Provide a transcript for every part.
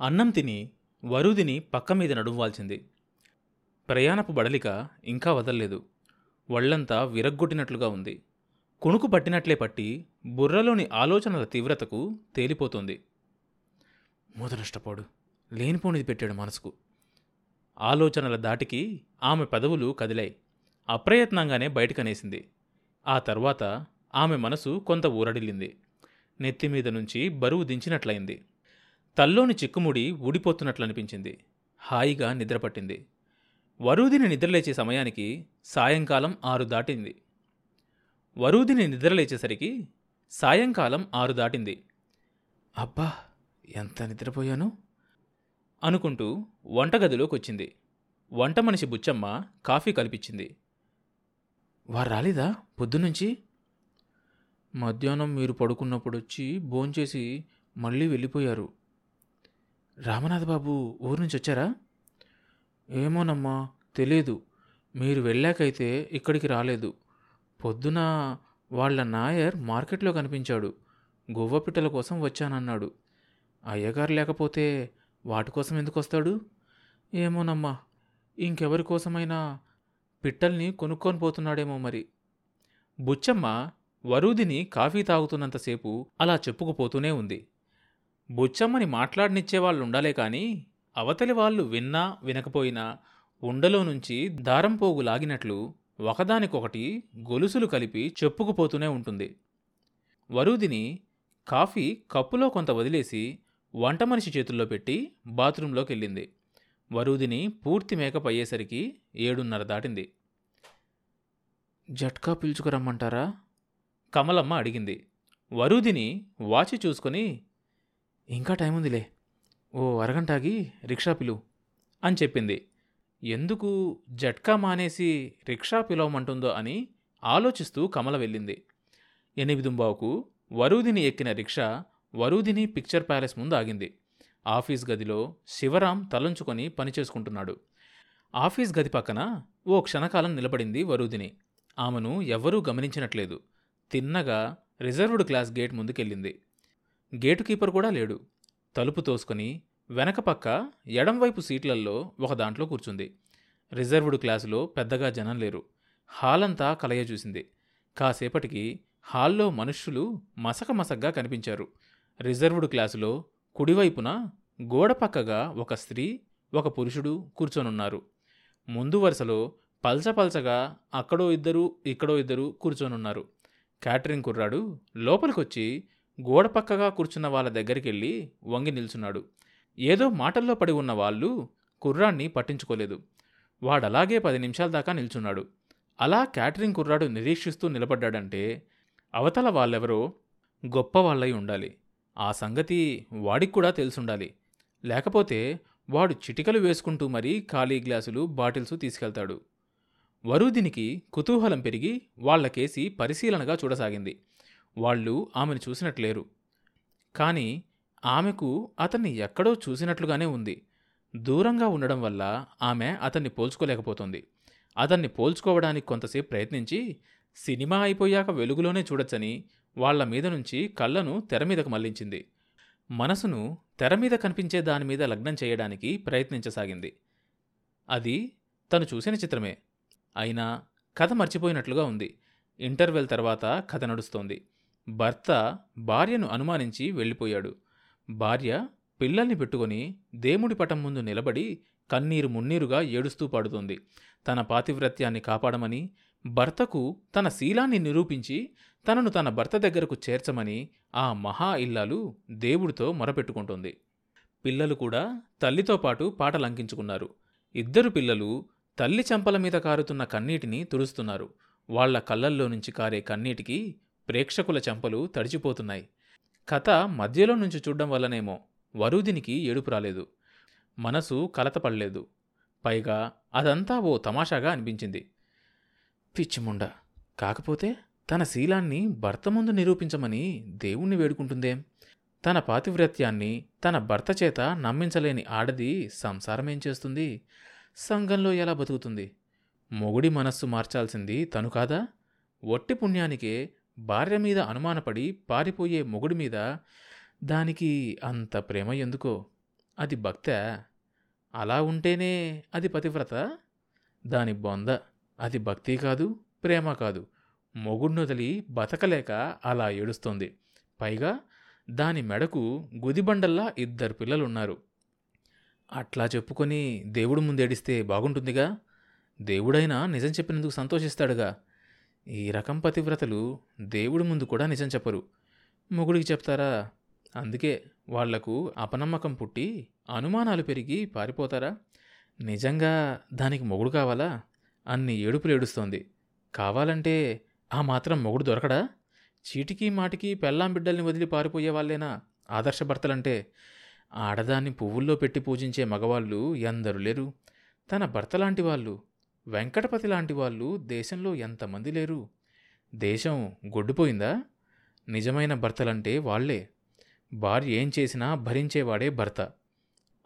అన్నం తిని వరుదిని పక్క మీద నడువాల్చింది ప్రయాణపు బడలిక ఇంకా వదల్లేదు. వళ్ళంతా విరగ్గొట్టినట్లుగా ఉంది. కుణుకు పట్టినట్లే పట్టి బుర్రలోని ఆలోచనల తీవ్రతకు తేలిపోతుంది. ముదనష్టపోడు. లేనిపోనిది పెట్టాడు మనసుకు. ఆలోచనల దాటికి ఆమె పెదవులు కదిలాయి. అప్రయత్నంగానే బయటకనేసింది. ఆ తర్వాత ఆమె మనసు కొంత ఊరడిల్లింది. నెత్తిమీద నుంచి బరువు దించినట్లయింది. తల్లోని చిక్కుముడి ఊడిపోతున్నట్లనిపించింది. హాయిగా నిద్రపట్టింది. వరూదిని నిద్రలేచే సమయానికి సాయంకాలం ఆరు దాటింది. వరూదిని నిద్రలేచేసరికి సాయంకాలం ఆరు దాటింది. అబ్బా ఎంత నిద్రపోయాను? అనుకుంటూ వంటగదిలోకి వచ్చింది వంట మనిషి బుచ్చమ్మ కాఫీ కల్పించింది వారు రాలేదా? పొద్దునుంచి? మధ్యాహ్నం మీరు పడుకున్నప్పుడు వచ్చి భోంచేసి మళ్ళీ వెళ్ళిపోయారు. రామనాథ్ బాబు ఊరు నుంచి వచ్చారా? ఏమోనమ్మా తెలియదు మీరు వెళ్ళాకైతే ఇక్కడికి రాలేదు. పొద్దున వాళ్ళ నాయర్ మార్కెట్లో కనిపించాడు. గువ్వ పిట్టల కోసం వచ్చానన్నాడు. అయ్యగారు లేకపోతే వాటి కోసం ఎందుకు వస్తాడు? ఏమోనమ్మా ఇంకెవరి కోసమైనా పిట్టల్ని కొనుక్కొని పోతున్నాడేమో మరి. బుచ్చమ్మ వరూదిని కాఫీ తాగుతున్నంతసేపు అలా చెప్పుకుపోతూనే ఉంది. బుచ్చమ్మని మాట్లాడనిచ్చే వాళ్ళు ఉండాలే కానీ అవతలి వాళ్ళు విన్నా వినకపోయినా ఉండలో నుంచి దారం పోగు లాగినట్లు ఒకదానికొకటి గొలుసులు కలిపి చెప్పుకుపోతూనే ఉంటుంది. వరూదిని కాఫీ కప్పులో కొంత వదిలేసి వంట మనిషి చేతుల్లో పెట్టి బాత్రూంలోకి వెళ్ళింది వరూదిని పూర్తి మేకప్ అయ్యేసరికి ఏడున్నర దాటింది. జట్కా పిలుచుకురమ్మంటారా? కమలమ్మ అడిగింది. వరూదిని వాచి చూసుకొని ఇంకా టైం ఉందిలే ఓ అరగంటాగి రిక్షా పిలు అని చెప్పింది. ఎందుకు జట్కా మానేసి రిక్షా పిలవమంటుందో అని ఆలోచిస్తూ కమల వెళ్ళింది. ఎనిమిదింబావుకు వరూదిని ఎక్కిన రిక్షా వరూదిని పిక్చర్ ప్యాలెస్ ముందు ఆగింది. ఆఫీస్ గదిలో శివరాం తలంచుకొని పనిచేసుకుంటున్నాడు ఆఫీస్ గది పక్కన ఓ క్షణకాలం నిలబడింది వరూదిని. ఆమెను ఎవ్వరూ గమనించినట్లేదు. తిన్నగా రిజర్వ్డ్ క్లాస్ గేట్ ముందుకెళ్ళింది. గేటు కీపర్ కూడా లేడు. తలుపు తోసుకొని వెనక పక్క ఎడంవైపు సీట్లల్లో ఒక దాంట్లో కూర్చుంది. రిజర్వ్డ్ క్లాసులో పెద్దగా జనం లేరు. హాల్ అంతా కలయ చూసింది. కాసేపటికి హాల్లో మనుష్యులు మసక మసగ్గా కనిపించారు. రిజర్వ్డ్ క్లాసులో కుడివైపున గోడ పక్కగా ఒక స్త్రీ ఒక పురుషుడు కూర్చొనున్నారు. ముందు వరుసలో పల్చపల్చగా అక్కడో ఇద్దరు ఇక్కడో ఇద్దరు కూర్చొనున్నారు. క్యాటరింగ్ కుర్రాడు లోపలికొచ్చి గోడ పక్కగా కూర్చున్న వాళ్ళ దగ్గరికెళ్ళి వంగి నిల్చున్నాడు. ఏదో మాటల్లో పడి ఉన్న వాళ్ళు కుర్రాన్ని పట్టించుకోలేదు. వాడలాగే పది నిమిషాల దాకా నిల్చున్నాడు. అలా క్యాటరింగ్ కుర్రాడు నిరీక్షిస్తూ నిలబడ్డాడంటే అవతల వాళ్ళెవరో గొప్ప వాళ్ళై ఉండాలి. ఆ సంగతి వాడికి కూడా తెలుసుండాలి. లేకపోతే వాడు చిటికలు వేసుకుంటూ మరీ ఖాళీ గ్లాసులు బాటిల్స్ తీసుకెళ్తాడు. వరుదినికి కుతూహలం పెరిగి వాళ్ళకేసి పరిశీలనగా చూడసాగింది. వాళ్ళు ఆమెను చూసినట్లేరు కానీ ఆమెకు అతన్ని ఎక్కడో చూసినట్లుగానే ఉంది. దూరంగా ఉండడం వల్ల ఆమె అతన్ని పోల్చుకోలేకపోతుంది. అతన్ని పోల్చుకోవడానికి కొంతసేపు ప్రయత్నించి సినిమా అయిపోయాక వెలుగులోనే చూడొచ్చని వాళ్ళ మీద నుంచి కళ్ళను తెర మీదకు మళ్ళించింది. మనసును తెర మీద కనిపించే దాని మీద లగ్నం చేయడానికి ప్రయత్నించసాగింది. అది తను చూసిన చిత్రమే. అయినా కథ మర్చిపోయినట్లుగా ఉంది. ఇంటర్వెల్ తర్వాత కథ నడుస్తోంది. భర్త భార్యను అనుమానించి వెళ్ళిపోయాడు. భార్య పిల్లల్ని పెట్టుకొని దేవుడి పటం ముందు నిలబడి కన్నీరు మున్నీరుగా ఏడుస్తూ పాడుతుంది. తన పాతివ్రత్యాన్ని కాపాడమని భర్తకు తన శీలాన్ని నిరూపించి తనను తన భర్త దగ్గరకు చేర్చమని ఆ మహా ఇల్లాలు దేవుడితో మొరపెట్టుకుంటుంది. పిల్లలు కూడా తల్లితో పాటు పాటలంకించుకున్నారు. ఇద్దరు పిల్లలు తల్లి చెంపల మీద కారుతున్న కన్నీటిని తుడుస్తున్నారు. వాళ్ళ కళ్ళల్లో నుంచి కారే కన్నీటికి ప్రేక్షకుల చెంపలు తడిచిపోతున్నాయి. కథ మధ్యలో నుంచి చూడడం వల్లనేమో వరుదినికి ఏడుపు రాలేదు. మనసు కలతపడలేదు. పైగా అదంతా ఓ తమాషాగా అనిపించింది. పిచ్చిముండ! కాకపోతే తన శీలాన్ని భర్త ముందు నిరూపించమని దేవుణ్ణి వేడుకుంటుందేం. తన పాతివ్రత్యాన్ని తన భర్త చేత నమ్మించలేని ఆడది సంసారమేం చేస్తుంది? సంఘంలో ఎలా బతుకుతుంది? మొగుడి మనస్సు మార్చాల్సింది తను కాదా? ఒట్టి పుణ్యానికే భార్య మీద అనుమానపడి పారిపోయే మొగుడి మీద దానికి అంత ప్రేమ ఎందుకో? అది భక్త. అలా ఉంటేనే అది పతివ్రత. దాని బొంద. అది భక్తి కాదు ప్రేమ కాదు. మొగుడినొదిలి బతకలేక అలా ఏడుస్తోంది. పైగా దాని మెడకు గుదిబండల్లా ఇద్దరు పిల్లలున్నారు. అట్లా చెప్పుకొని దేవుడు ముందేడిస్తే బాగుంటుందిగా? దేవుడైనా నిజం చెప్పినందుకు సంతోషిస్తాడుగా? ఈ రకం పతివ్రతలు దేవుడి ముందు కూడా నిజం చెప్పరు. మొగుడికి చెప్తారా? అందుకే వాళ్ళకు అపనమ్మకం పుట్టి అనుమానాలు పెరిగి పారిపోతారా? నిజంగా దానికి మొగుడు కావాలా? అన్ని ఏడుపులు ఏడుస్తోంది. కావాలంటే ఆ మాత్రం మొగుడు దొరకడా? చీటికి మాటికి పెళ్ళాం బిడ్డల్ని వదిలి పారిపోయే వాళ్ళేనా ఆదర్శ భర్తలంటే? ఆడదాన్ని పువ్వుల్లో పెట్టి పూజించే మగవాళ్ళు ఎందరు లేరు. తన భర్త లాంటి వాళ్ళు వెంకటపతి లాంటి వాళ్ళు దేశంలో ఎంతమంది లేరు? దేశం గొడ్డుపోయిందా? నిజమైన భర్తలంటే వాళ్ళే. భార్య ఏం చేసినా భరించేవాడే భర్త.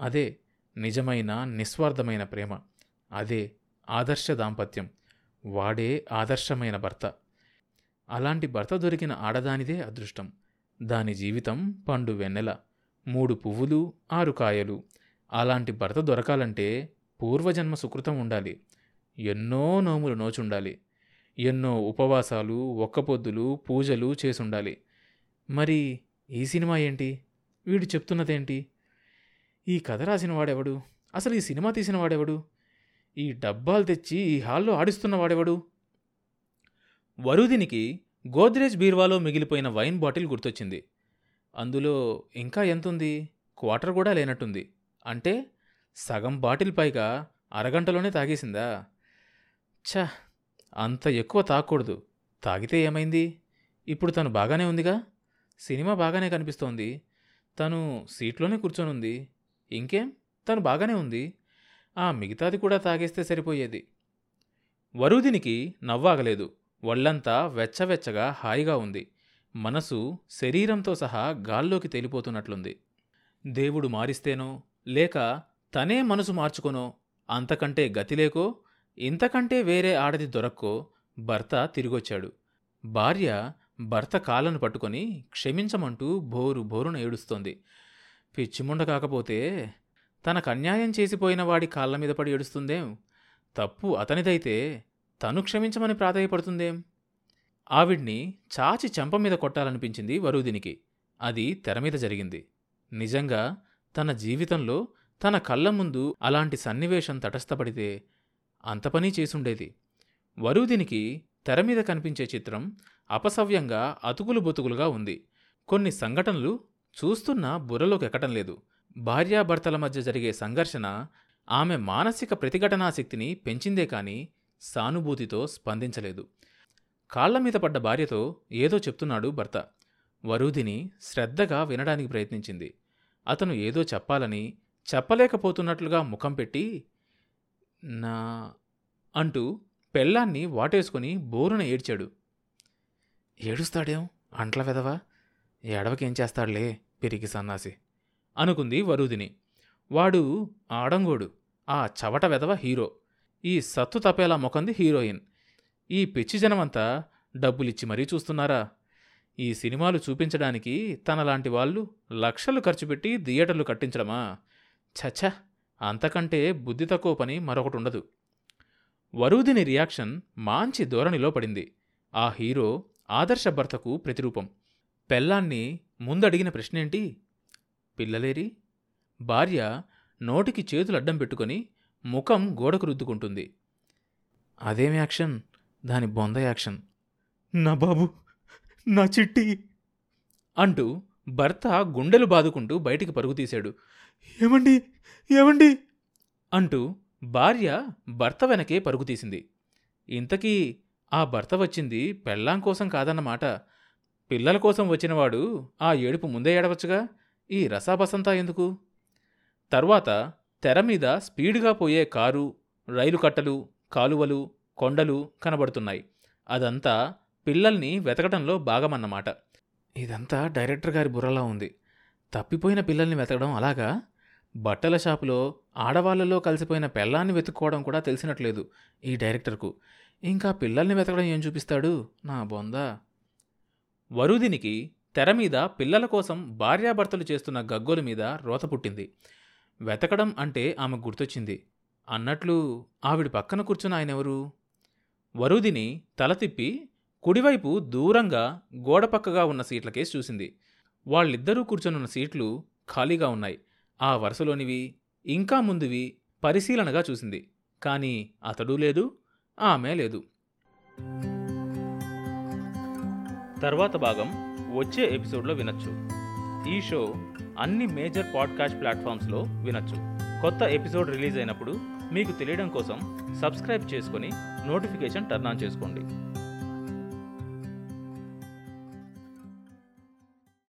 అదే నిజమైన నిస్వార్థమైన ప్రేమ. అదే ఆదర్శ దాంపత్యం. వాడే ఆదర్శమైన భర్త. అలాంటి భర్త దొరికిన ఆడదానిదే అదృష్టం. దాని జీవితం పండు వెన్నెల. మూడు పువ్వులు ఆరు కాయలు. అలాంటి భర్త దొరకాలంటే పూర్వజన్మ సుకృతం ఉండాలి. ఎన్నో నోములు నోచుండాలి. ఎన్నో ఉపవాసాలు ఒక్కపొద్దులు పూజలు చేసుండాలి. మరి ఈ సినిమా ఏంటి? వీడు చెప్తున్నదేంటి? ఈ కథ రాసిన వాడెవడు? అసలు ఈ సినిమా తీసిన వాడెవడు? ఈ డబ్బాలు తెచ్చి ఈ హాల్లో ఆడిస్తున్న వాడెవడు? వరుదినికి గోద్రేజ్ బీర్వాలో మిగిలిపోయిన వైన్ బాటిల్ గుర్తొచ్చింది. అందులో ఇంకా ఎంతుంది? క్వార్టర్ కూడా లేనట్టుంది. అంటే సగం బాటిల్ పైగా అరగంటలోనే తాగేసిందా? ఛ! అంత ఎక్కువ తాగకూడదు తాగితే ఏమైంది? ఇప్పుడు తను బాగానే ఉందిగా? సినిమా బాగానే కనిపిస్తోంది. తను సీట్లోనే కూర్చొనుంది. ఇంకేం? తను బాగానే ఉంది. ఆ మిగతాది కూడా తాగేస్తే సరిపోయేది. వరుదినికి నవ్వాగలేదు. ఒళ్ళంతా వెచ్చవెచ్చగా హాయిగా ఉంది. మనసు శరీరంతో సహా గాల్లోకి తేలిపోతున్నట్లుంది. దేవుడు మారిస్తేనో లేక తనే మనసు మార్చుకొనో అంతకంటే గతిలేకో ఇంతకంటే వేరే ఆడది దొరక్కో భర్త తిరిగొచ్చాడు. భార్య భర్త కాళ్ళను పట్టుకొని క్షమించమంటూ బోరు బోరున ఏడుస్తోంది. పిచ్చిముండ కాకపోతే తనకు అన్యాయం చేసిపోయిన వాడి కాళ్ళ మీద పడి ఏడుస్తుందేం? తప్పు అతనిదైతే తను క్షమించమని ప్రాధాయపడుతుందేం? ఆవిడ్ని చాచి చెంప మీద కొట్టాలనిపించింది వరుదినికి. అది తెర మీద జరిగింది. నిజంగా తన జీవితంలో తన కళ్ళ ముందు అలాంటి సన్నివేశం తటస్థపడితే అంత పని చేసుండేది. వరుదినికి తెర మీద కనిపించే చిత్రం అపసవ్యంగా అతుకులు బొతుకులుగా ఉంది. కొన్ని సంఘటనలు చూస్తున్నా బుర్రలోకి ఎక్కటం లేదు. భార్యాభర్తల మధ్య జరిగే సంఘర్షణ ఆమె మానసిక ప్రతిఘటనాశక్తిని పెంచిందే కాని సానుభూతితో స్పందించలేదు. కాళ్ళ మీద పడ్డ భార్యతో ఏదో చెప్తున్నాడు భర్త. వరుదిని శ్రద్ధగా వినడానికి ప్రయత్నించింది. అతను ఏదో చెప్పాలని చెప్పలేకపోతున్నట్లుగా ముఖం పెట్టి నా అంటూ పెళ్ళాన్ని వాటేసుకుని బోరున ఏడ్చాడు. ఏడుస్తాడేం? అంట్ల వెదవా ఏడవకేం చేస్తాడులే? పెరిగి సన్నాసి. అనుకుంది వరుదిని. వాడు ఆడంగోడు. ఆ చవట వెదవ హీరో. ఈ సత్తు తపేలా ముఖంది హీరోయిన్. ఈ పిచ్చి జనమంతా డబ్బులిచ్చి మరీ చూస్తున్నారా? ఈ సినిమాలు చూపించడానికి తనలాంటి వాళ్ళు లక్షలు ఖర్చు పెట్టి థియేటర్లు కట్టించడమా? చచ్చా అంతకంటే బుద్ధి తక్కువ పని మరొకటి ఉండదు. వరుదిని రియాక్షన్ మాంచి ధోరణిలో పడింది. ఆ హీరో ఆదర్శ భర్తకు ప్రతిరూపం. పెళ్ళాన్ని ముందడిగిన ప్రశ్నేంటి? పిల్లలేరి? భార్య నోటికి చేతులు అడ్డం పెట్టుకొని ముఖం గోడకు రుద్దుకుంటుంది. అదేం యాక్షన్? దాని బొంద యాక్షన్. నా బాబు నా చిట్టి! అంటూ భర్త గుండెలు బాదుకుంటూ బయటికి పరుగు తీశాడు. ఏమండి? ఏమండి? అంటూ భార్య భర్త వెనకే పరుగు తీసింది. ఇంతకీ ఆ భర్త వచ్చింది పెళ్ళాం కోసం కాదన్నమాట. పిల్లల కోసం వచ్చినవాడు ఆ ఏడుపు ముందే ఏడవచ్చుగా? ఈ రసాబసంతా ఎందుకు? తర్వాత తెర మీద స్పీడ్గా పోయే కారు రైలు కట్టలు కాలువలు కొండలు కనబడుతున్నాయి. అదంతా పిల్లల్ని వెతకడంలో భాగమన్నమాట. ఇదంతా డైరెక్టర్ గారి బుర్రలా ఉంది. తప్పిపోయిన పిల్లల్ని వెతకడం అలాగా? బట్టల షాపులో ఆడవాళ్ళలో కలిసిపోయిన పెళ్ళాన్ని వెతుక్కోవడం కూడా తెలిసినట్లేదు ఈ డైరెక్టర్కు. ఇంకా పిల్లల్ని వెతకడం ఏం చూపిస్తాడు? నా బొందా. వరుదినికి తెర మీద పిల్లల కోసం భార్యాభర్తలు చేస్తున్న గగ్గోలు మీద రోత పుట్టింది. వెతకడం అంటే ఆమె గుర్తొచ్చింది. అన్నట్లు ఆవిడ పక్కన కూర్చున్న ఆయనెవరు? వరుదిని తల తిప్పి కుడివైపు దూరంగా గోడపక్కగా ఉన్న సీట్లకేసి చూసింది. వాళ్ళిద్దరూ కూర్చొనున్న సీట్లు ఖాళీగా ఉన్నాయి. ఆ వరుసలోనివి ఇంకా ముందువి పరిశీలనగా చూసింది. కానీ అతడు లేదు ఆమె లేదు. తర్వాత భాగం వచ్చే ఎపిసోడ్లో వినొచ్చు. ఈ షో అన్ని మేజర్ పాడ్కాస్ట్ ప్లాట్ఫామ్స్లో వినొచ్చు. కొత్త ఎపిసోడ్ రిలీజ్ అయినప్పుడు మీకు తెలియడం కోసం సబ్స్క్రైబ్ చేసుకొని నోటిఫికేషన్ టర్న్ ఆన్ చేసుకోండి.